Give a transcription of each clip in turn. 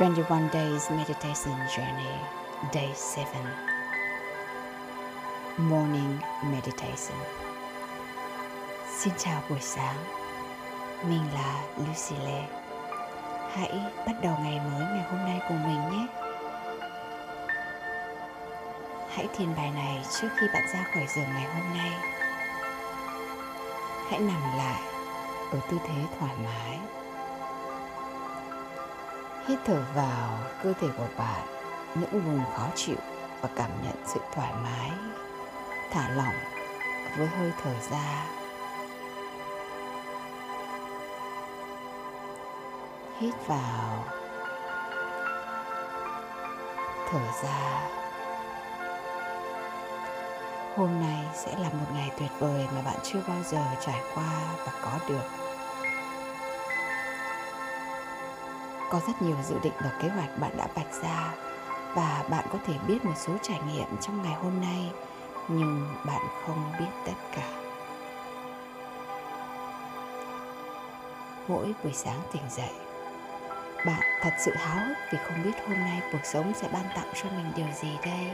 21 Days Meditation Journey, Day 7 Morning Meditation. Xin chào buổi sáng, mình là Lucille Hãy bắt đầu ngày mới ngày hôm nay cùng mình nhé. Hãy thiền bài này trước khi bạn ra khỏi giường ngày hôm nay. Hãy nằm lại ở tư thế thoải mái. Hít thở vào cơ thể của bạn những vùng khó chịu và cảm nhận sự thoải mái, thả lỏng với hơi thở ra. Hít vào, thở ra. Hôm nay sẽ là một ngày tuyệt vời mà bạn chưa bao giờ trải qua và có được. Có rất nhiều dự định và kế hoạch bạn đã vạch ra. Và bạn có thể biết một số trải nghiệm trong ngày hôm nay, nhưng bạn không biết tất cả. Mỗi buổi sáng tỉnh dậy, bạn thật sự háo hức vì không biết hôm nay cuộc sống sẽ ban tặng cho mình điều gì đây.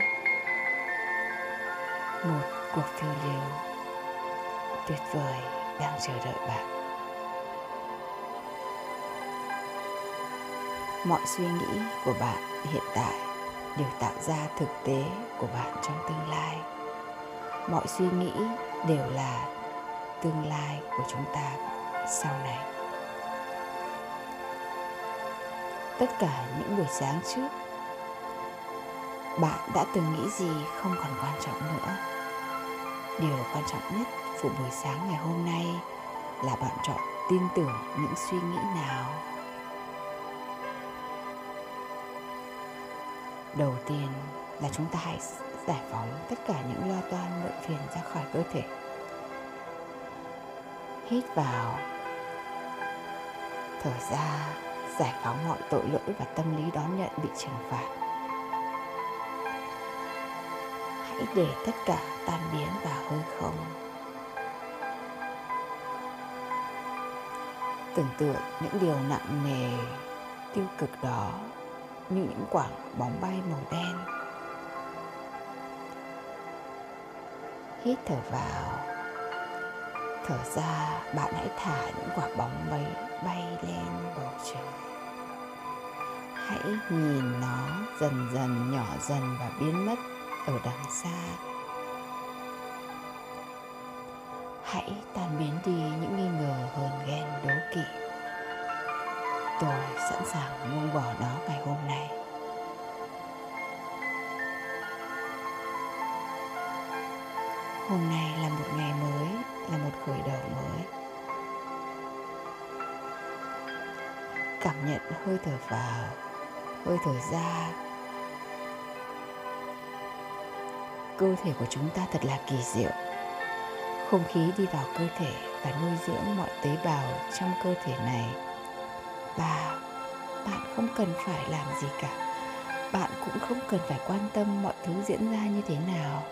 Một cuộc phiêu lưu tuyệt vời đang chờ đợi bạn. Mọi suy nghĩ của bạn hiện tại đều tạo ra thực tế của bạn trong tương lai. Mọi suy nghĩ đều là tương lai của chúng ta sau này. Tất cả những buổi sáng trước, bạn đã từng nghĩ gì không còn quan trọng nữa? Điều quan trọng nhất của buổi sáng ngày hôm nay là bạn chọn tin tưởng những suy nghĩ nào? Đầu tiên là chúng ta hãy giải phóng tất cả những lo toan muộn phiền ra khỏi cơ thể. Hít vào. Thở ra, giải phóng mọi tội lỗi và tâm lý đón nhận bị trừng phạt. Hãy để tất cả tan biến vào hư không. Tưởng tượng những điều nặng nề, tiêu cực đó như những quả bóng bay màu đen. Hít thở vào. Thở ra, bạn hãy thả những quả bóng bay bay lên bầu trời. Hãy nhìn nó dần dần nhỏ dần và biến mất ở đằng xa. Hãy tan biến đi những nghi ngờ hờn ghen đố kỵ tôi sẵn sàng buông bỏ nó ngày hôm nay. Hôm nay là một ngày mới, là một khởi đầu mới. Cảm nhận hơi thở vào, hơi thở ra. Cơ thể của chúng ta thật là kỳ diệu. Không khí đi vào cơ thể và nuôi dưỡng mọi tế bào trong cơ thể này và bạn không cần phải làm gì cả. Bạn cũng không cần phải quan tâm mọi thứ diễn ra như thế nào.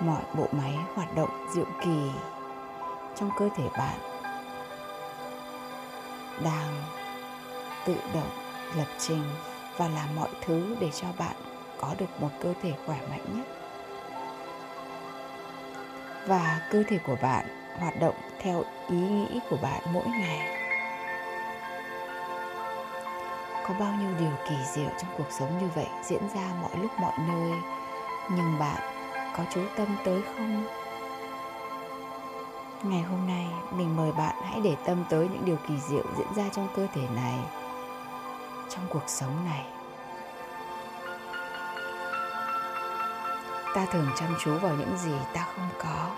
Mọi bộ máy hoạt động diệu kỳ trong cơ thể bạn đang tự động lập trình và làm mọi thứ để cho bạn có được một cơ thể khỏe mạnh nhất. Và cơ thể của bạn hoạt động theo ý nghĩ của bạn mỗi ngày. Có bao nhiêu điều kỳ diệu trong cuộc sống như vậy diễn ra mọi lúc mọi nơi. Nhưng bạn có chú tâm tới không? Ngày hôm nay, mình mời bạn hãy để tâm tới những điều kỳ diệu diễn ra trong cơ thể này, trong cuộc sống này. Ta thường chăm chú vào những gì ta không có,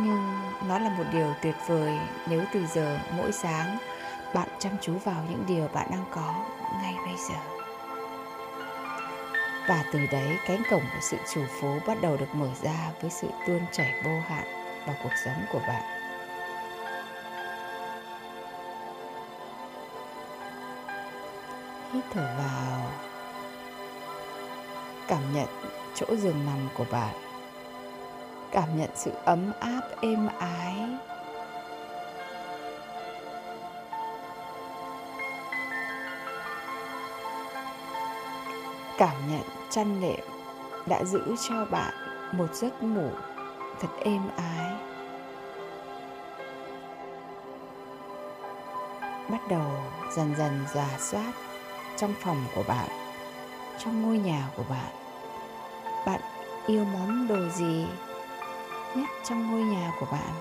nhưng nó là một điều tuyệt vời nếu từ giờ mỗi sáng bạn chăm chú vào những điều bạn đang có ngay bây giờ. Và từ đấy, cánh cổng của sự chủ phú bắt đầu được mở ra với sự tuôn chảy vô hạn vào cuộc sống của bạn. Hít thở vào. Cảm nhận chỗ giường nằm của bạn. Cảm nhận sự ấm áp, êm ái cảm nhận chăn nệm đã giữ cho bạn một giấc ngủ thật êm ái. Bắt đầu dần dần giả soát trong phòng của bạn, trong ngôi nhà của bạn. Bạn yêu món đồ gì nhất trong ngôi nhà của bạn?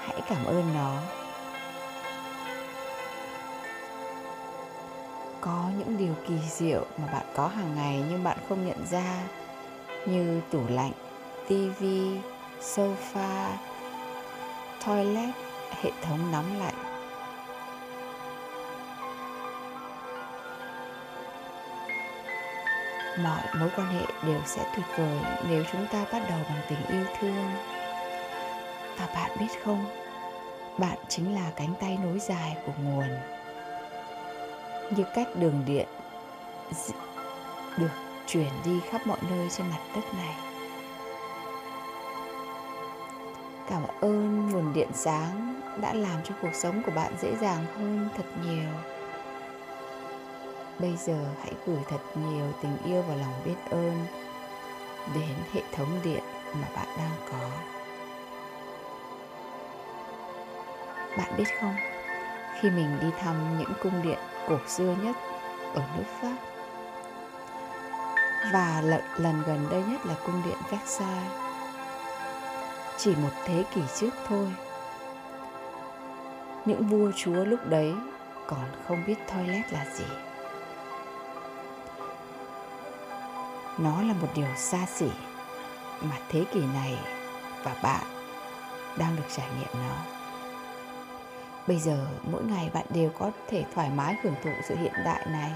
Hãy cảm ơn nó. Có những điều kỳ diệu mà bạn có hàng ngày nhưng bạn không nhận ra, như tủ lạnh tivi sofa, toilet, hệ thống nóng lạnh. Mọi mối quan hệ đều sẽ tuyệt vời nếu chúng ta bắt đầu bằng tình yêu thương. Và bạn biết không, bạn chính là cánh tay nối dài của nguồn như cách đường điện được chuyển đi khắp mọi nơi trên mặt đất này. Cảm ơn nguồn điện sáng đã làm cho cuộc sống của bạn dễ dàng hơn thật nhiều. Bây giờ hãy gửi thật nhiều tình yêu và lòng biết ơn đến hệ thống điện mà bạn đang có. Bạn biết không? Khi mình đi thăm những cung điện cổ xưa nhất ở nước Pháp. Và lần gần đây nhất là cung điện Versailles. Chỉ một thế kỷ trước thôi. Những vua chúa lúc đấy còn không biết toilet là gì. Nó là một điều xa xỉ mà thế kỷ này và bạn đang được trải nghiệm nó bây giờ mỗi ngày bạn đều có thể thoải mái hưởng thụ sự hiện đại này.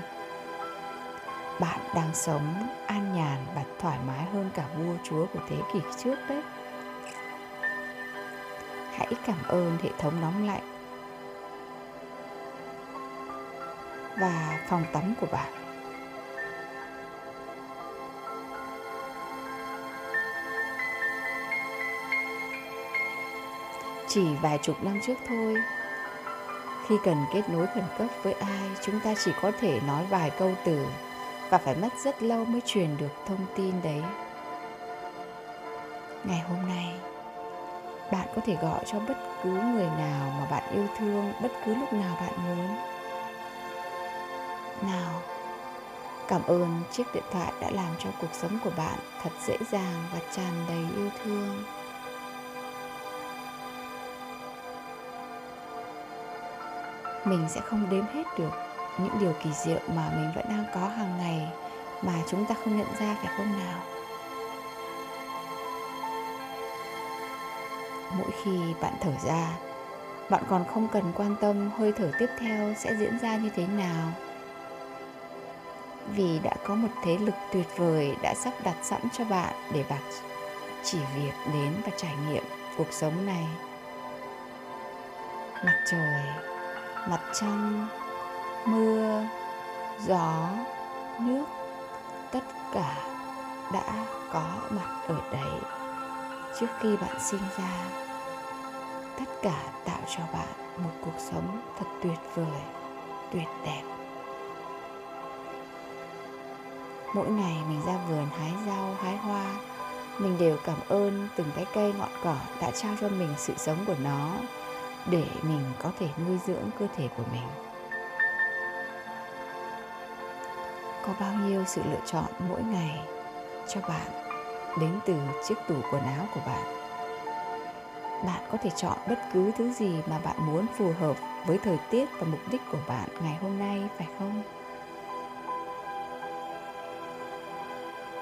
Bạn đang sống an nhàn và thoải mái hơn cả vua chúa của thế kỷ trước đấy. Hãy cảm ơn hệ thống nóng lạnh và phòng tắm của bạn. Chỉ vài chục năm trước thôi khi cần kết nối khẩn cấp với ai, chúng ta chỉ có thể nói vài câu từ và phải mất rất lâu mới truyền được thông tin đấy. Ngày hôm nay, bạn có thể gọi cho bất cứ người nào mà bạn yêu thương, bất cứ lúc nào bạn muốn. Nào, cảm ơn chiếc điện thoại đã làm cho cuộc sống của bạn thật dễ dàng và tràn đầy yêu thương. Mình sẽ không đếm hết được những điều kỳ diệu mà mình vẫn đang có hàng ngày mà chúng ta không nhận ra phải không nào? Mỗi khi bạn thở ra, bạn còn không cần quan tâm hơi thở tiếp theo sẽ diễn ra như thế nào. Vì đã có một thế lực tuyệt vời đã sắp đặt sẵn cho bạn để bạn chỉ việc đến và trải nghiệm cuộc sống này. Mặt trời mặt trăng, mưa, gió, nước, tất cả đã có mặt ở đấy trước khi bạn sinh ra. Tất cả tạo cho bạn một cuộc sống thật tuyệt vời, tuyệt đẹp. Mỗi ngày mình ra vườn hái rau, hái hoa, mình đều cảm ơn từng cái cây ngọn cỏ đã trao cho mình sự sống của nó để mình có thể nuôi dưỡng cơ thể của mình. Có bao nhiêu sự lựa chọn mỗi ngày cho bạn đến từ chiếc tủ quần áo của bạn? Bạn có thể chọn bất cứ thứ gì mà bạn muốn phù hợp với thời tiết và mục đích của bạn ngày hôm nay, phải không?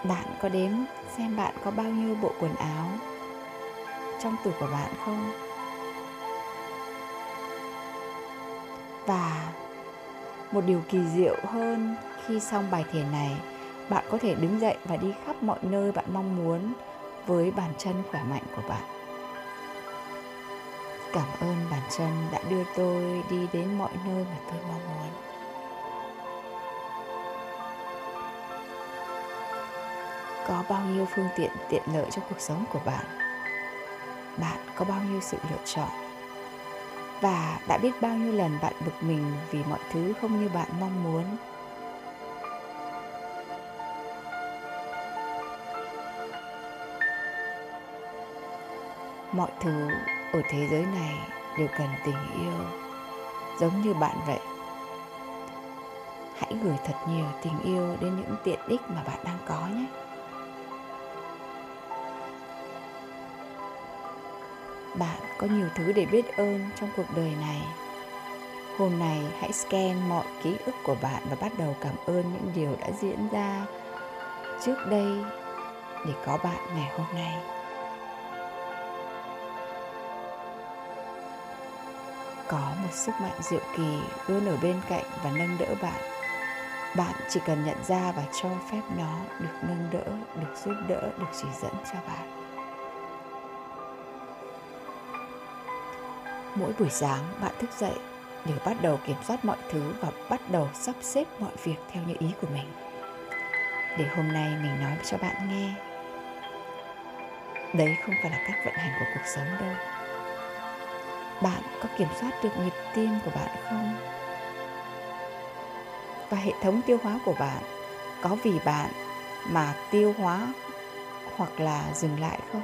Bạn có đếm xem bạn có bao nhiêu bộ quần áo trong tủ của bạn không? Và một điều kỳ diệu hơn khi xong bài thiền này, bạn có thể đứng dậy và đi khắp mọi nơi bạn mong muốn với bàn chân khỏe mạnh của bạn. Cảm ơn bàn chân đã đưa tôi đi đến mọi nơi mà tôi mong muốn. Có bao nhiêu phương tiện tiện lợi cho cuộc sống của bạn? Bạn có bao nhiêu sự lựa chọn? Và đã biết bao nhiêu lần bạn bực mình vì mọi thứ không như bạn mong muốn. Mọi thứ ở thế giới này đều cần tình yêu, giống như bạn vậy. Hãy gửi thật nhiều tình yêu đến những tiện ích mà bạn đang có nhé. Bạn có nhiều thứ để biết ơn trong cuộc đời này. Hôm nay, hãy scan mọi ký ức của bạn và bắt đầu cảm ơn những điều đã diễn ra trước đây để có bạn ngày hôm nay. Có một sức mạnh diệu kỳ luôn ở bên cạnh và nâng đỡ bạn. Bạn chỉ cần nhận ra và cho phép nó được nâng đỡ, được giúp đỡ, được chỉ dẫn cho bạn. Mỗi buổi sáng, bạn thức dậy đều bắt đầu kiểm soát mọi thứ và bắt đầu sắp xếp mọi việc theo như ý của mình. Để hôm nay mình nói cho bạn nghe. Đấy không phải là cách vận hành của cuộc sống đâu. Bạn có kiểm soát được nhịp tim của bạn không? Và hệ thống tiêu hóa của bạn có vì bạn mà tiêu hóa hoặc là dừng lại không?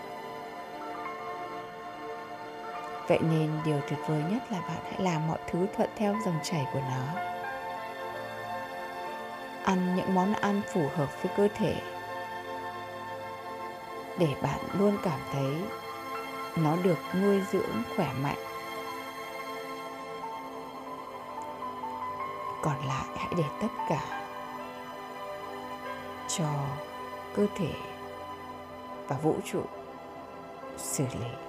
Vậy nên điều tuyệt vời nhất là bạn hãy làm mọi thứ thuận theo dòng chảy của nó. Ăn những món ăn phù hợp với cơ thể. Để bạn luôn cảm thấy nó được nuôi dưỡng khỏe mạnh. Còn lại hãy để tất cả cho cơ thể và vũ trụ xử lý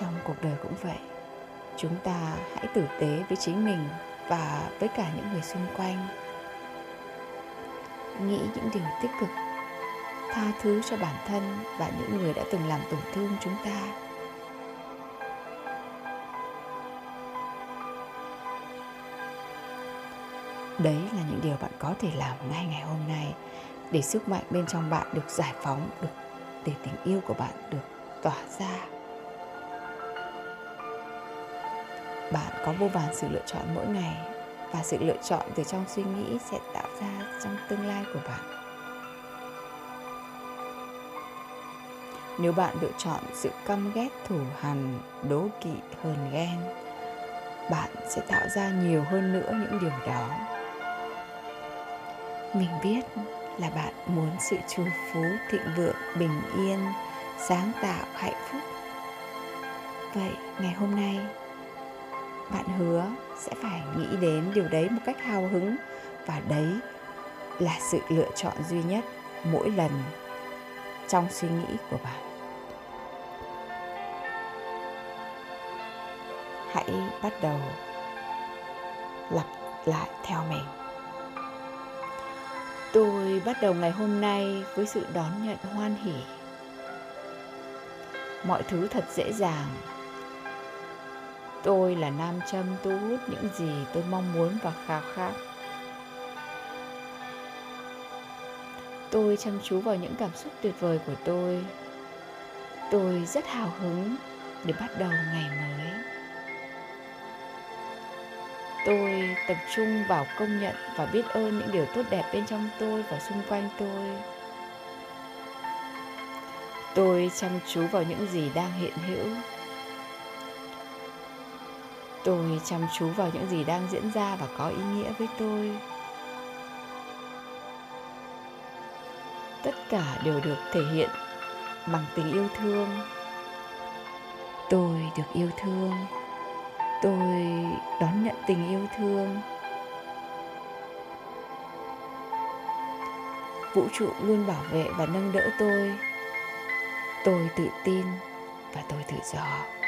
trong cuộc đời cũng vậy. Chúng ta hãy tử tế với chính mình và với cả những người xung quanh. Nghĩ những điều tích cực, tha thứ cho bản thân và những người đã từng làm tổn thương chúng ta. Đấy là những điều bạn có thể làm ngay ngày hôm nay để sức mạnh bên trong bạn được giải phóng, được, để tình yêu của bạn được tỏa ra. Bạn có vô vàn sự lựa chọn mỗi ngày và sự lựa chọn từ trong suy nghĩ sẽ tạo ra trong tương lai của bạn. Nếu bạn lựa chọn sự căm ghét thù hằn, đố kỵ, hờn ghen, bạn sẽ tạo ra nhiều hơn nữa những điều đó. Mình biết là bạn muốn sự trù phú, thịnh vượng, bình yên, sáng tạo, hạnh phúc. Vậy ngày hôm nay bạn hứa sẽ phải nghĩ đến điều đấy một cách hào hứng và đấy là sự lựa chọn duy nhất mỗi lần trong suy nghĩ của bạn. Hãy bắt đầu lặp lại theo mình. Tôi bắt đầu ngày hôm nay với sự đón nhận hoan hỉ. Mọi thứ thật dễ dàng tôi là nam châm, thu hút những gì tôi mong muốn và khao khát. Tôi chăm chú vào những cảm xúc tuyệt vời của tôi. Tôi rất hào hứng để bắt đầu ngày mới. Tôi tập trung vào công nhận và biết ơn những điều tốt đẹp bên trong tôi và xung quanh tôi. Tôi chăm chú vào những gì đang hiện hữu tôi chăm chú vào những gì đang diễn ra và có ý nghĩa với tôi. Tất cả đều được thể hiện bằng tình yêu thương. Tôi được yêu thương. Tôi đón nhận tình yêu thương. Vũ trụ luôn bảo vệ và nâng đỡ tôi. Tôi tự tin và tôi tự do.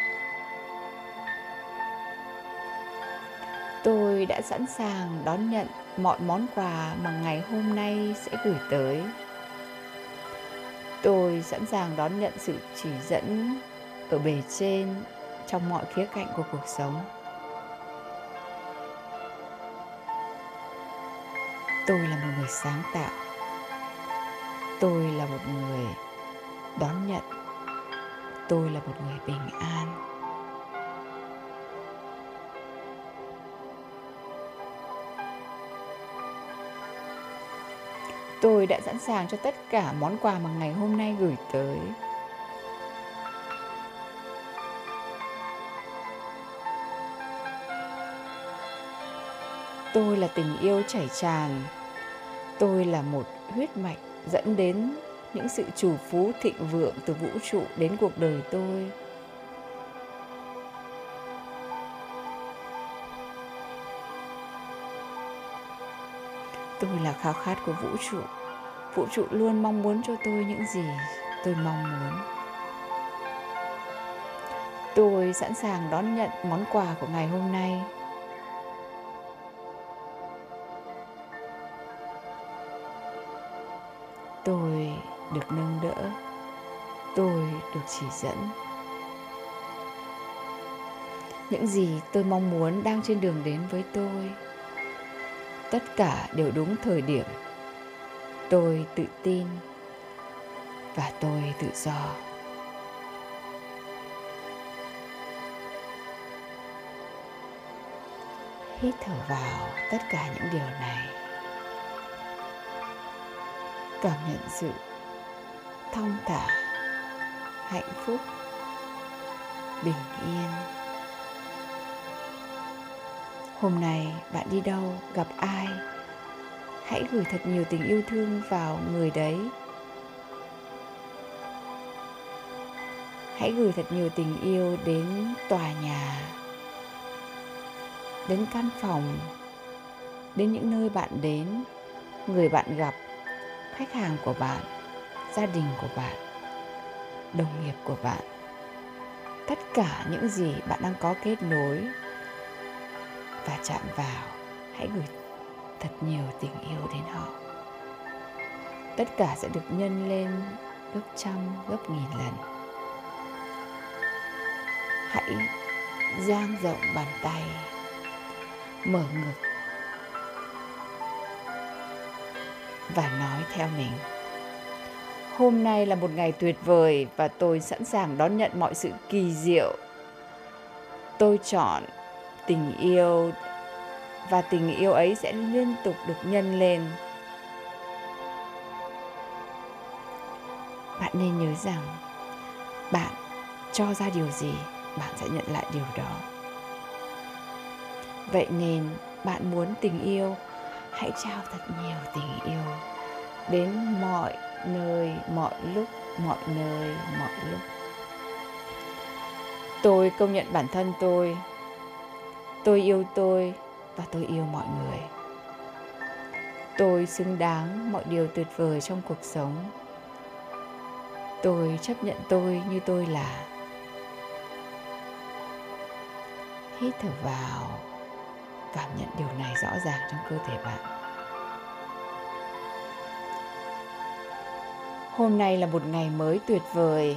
Tôi đã sẵn sàng đón nhận mọi món quà mà ngày hôm nay sẽ gửi tới. Tôi sẵn sàng đón nhận sự chỉ dẫn ở bề trên trong mọi khía cạnh của cuộc sống. Tôi là một người sáng tạo. Tôi là một người đón nhận. Tôi là một người bình an. Tôi đã sẵn sàng cho tất cả món quà mà ngày hôm nay gửi tới. Tôi là tình yêu chảy tràn. Tôi là một huyết mạch dẫn đến những sự chủ phú thịnh vượng từ vũ trụ đến cuộc đời tôi. Tôi là khao khát của vũ trụ. Vũ trụ luôn mong muốn cho tôi những gì tôi mong muốn. Tôi sẵn sàng đón nhận món quà của ngày hôm nay. Tôi được nâng đỡ. Tôi được chỉ dẫn. Những gì tôi mong muốn đang trên đường đến với tôi tất cả đều đúng thời điểm. Tôi tự tin và tôi tự do. Hít thở vào tất cả những điều này. Cảm nhận sự thong thả, hạnh phúc, bình yên hôm nay bạn đi đâu, gặp ai? Hãy gửi thật nhiều tình yêu thương vào người đấy. Hãy gửi thật nhiều tình yêu đến tòa nhà, đến căn phòng, đến những nơi bạn đến, người bạn gặp, khách hàng của bạn, gia đình của bạn, đồng nghiệp của bạn. Tất cả những gì bạn đang có kết nối và chạm vào, hãy gửi thật nhiều tình yêu đến họ. Tất cả sẽ được nhân lên gấp trăm, gấp nghìn lần. Hãy dang rộng bàn tay, mở ngực và nói theo mình. Hôm nay là một ngày tuyệt vời và tôi sẵn sàng đón nhận mọi sự kỳ diệu. Tôi chọn tình yêu và tình yêu ấy sẽ liên tục được nhân lên. Bạn nên nhớ rằng bạn cho ra điều gì, bạn sẽ nhận lại điều đó. Vậy nên bạn muốn tình yêu, hãy trao thật nhiều tình yêu đến mọi nơi, mọi lúc, mọi nơi, mọi lúc. Tôi công nhận bản thân tôi tôi yêu tôi và tôi yêu mọi người. Tôi xứng đáng mọi điều tuyệt vời trong cuộc sống. Tôi chấp nhận tôi như tôi là. Hít thở vào, cảm nhận điều này rõ ràng trong cơ thể bạn. Hôm nay là một ngày mới tuyệt vời.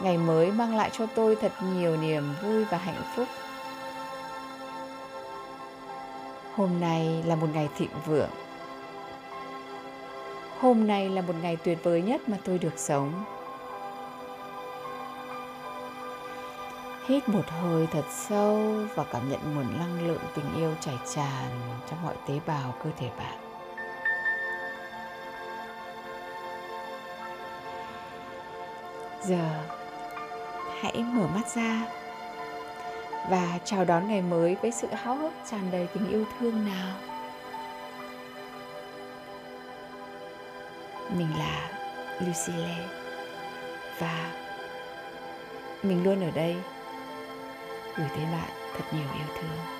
Ngày mới mang lại cho tôi thật nhiều niềm vui và hạnh phúc. Hôm nay là một ngày thịnh vượng. Hôm nay là một ngày tuyệt vời nhất mà tôi được sống. Hít một hơi thật sâu và cảm nhận nguồn năng lượng tình yêu chảy tràn trong mọi tế bào cơ thể bạn. Giờ, hãy mở mắt ra và chào đón ngày mới với sự háo hức tràn đầy tình yêu thương nào. Mình là lucille và mình luôn ở đây gửi tới bạn thật nhiều yêu thương.